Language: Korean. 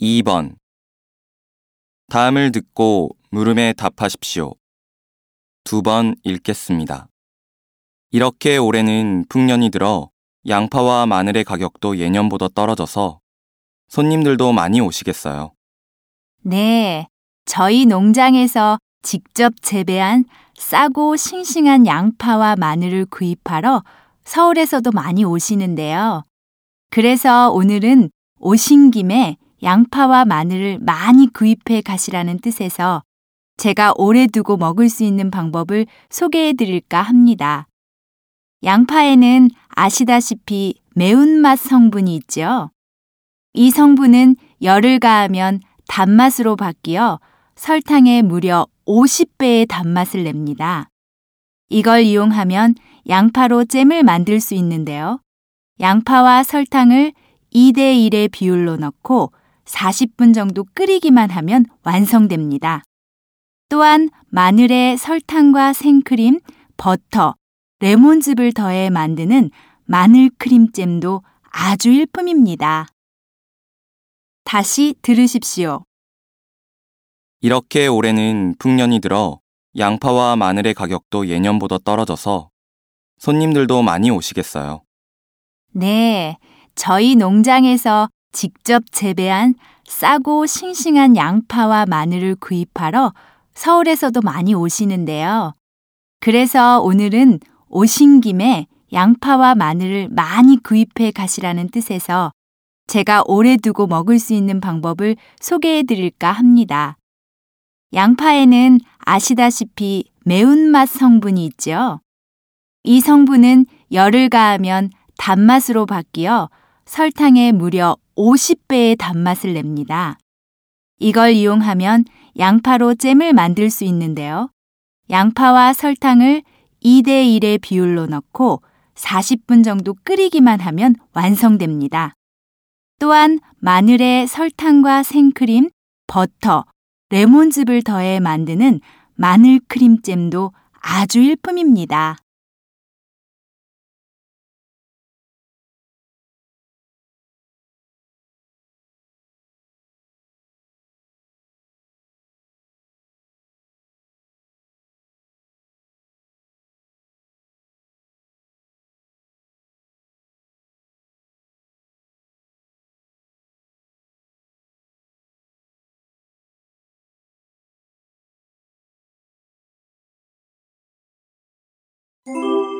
2번 다음을 듣고 물음에 답하십시오. 두 번 읽겠습니다. 이렇게 올해는 풍년이 들어 양파와 마늘의 가격도 예년보다 떨어져서 손님들도 많이 오시겠어요. 네, 저희 농장에서 직접 재배한 싸고 싱싱한 양파와 마늘을 구입하러 서울에서도 많이 오시는데요. 그래서 오늘은 오신 김에 양파와 마늘을 많이 구입해 가시라는 뜻에서 제가 오래 두고 먹을 수 있는 방법을 소개해 드릴까 합니다. 양파에는 아시다시피 매운맛 성분이 있죠. 이 성분은 열을 가하면 단맛으로 바뀌어 설탕의 무려 50배의 단맛을 냅니다. 이걸 이용하면 양파로 잼을 만들 수 있는데요. 양파와 설탕을 2대 1의 비율로 넣고 40분 정도 끓이기만 하면 완성됩니다. 또한 마늘에 설탕과 생크림, 버터, 레몬즙을 더해 만드는 마늘 크림잼도 아주 일품입니다. 다시 들으십시오. 이렇게 올해는 풍년이 들어 양파와 마늘의 가격도 예년보다 떨어져서 손님들도 많이 오시겠어요. 네, 저희 농장에서 직접 재배한 싸고 싱싱한 양파와 마늘을 구입하러 서울에서도 많이 오시는데요. 그래서 오늘은 오신 김에 양파와 마늘을 많이 구입해 가시라는 뜻에서 제가 오래 두고 먹을 수 있는 방법을 소개해 드릴까 합니다. 양파에는 아시다시피 매운맛 성분이 있죠. 이 성분은 열을 가하면 단맛으로 바뀌어 설탕의 무려 50배의 단맛을 냅니다. 이걸 이용하면 양파로 잼을 만들 수 있는데요. 양파와 설탕을 2대1의 비율로 넣고 40분 정도 끓이기만 하면 완성됩니다. 또한 마늘에 설탕과 생크림, 버터, 레몬즙을 더해 만드는 마늘 크림잼도 아주 일품입니다. Música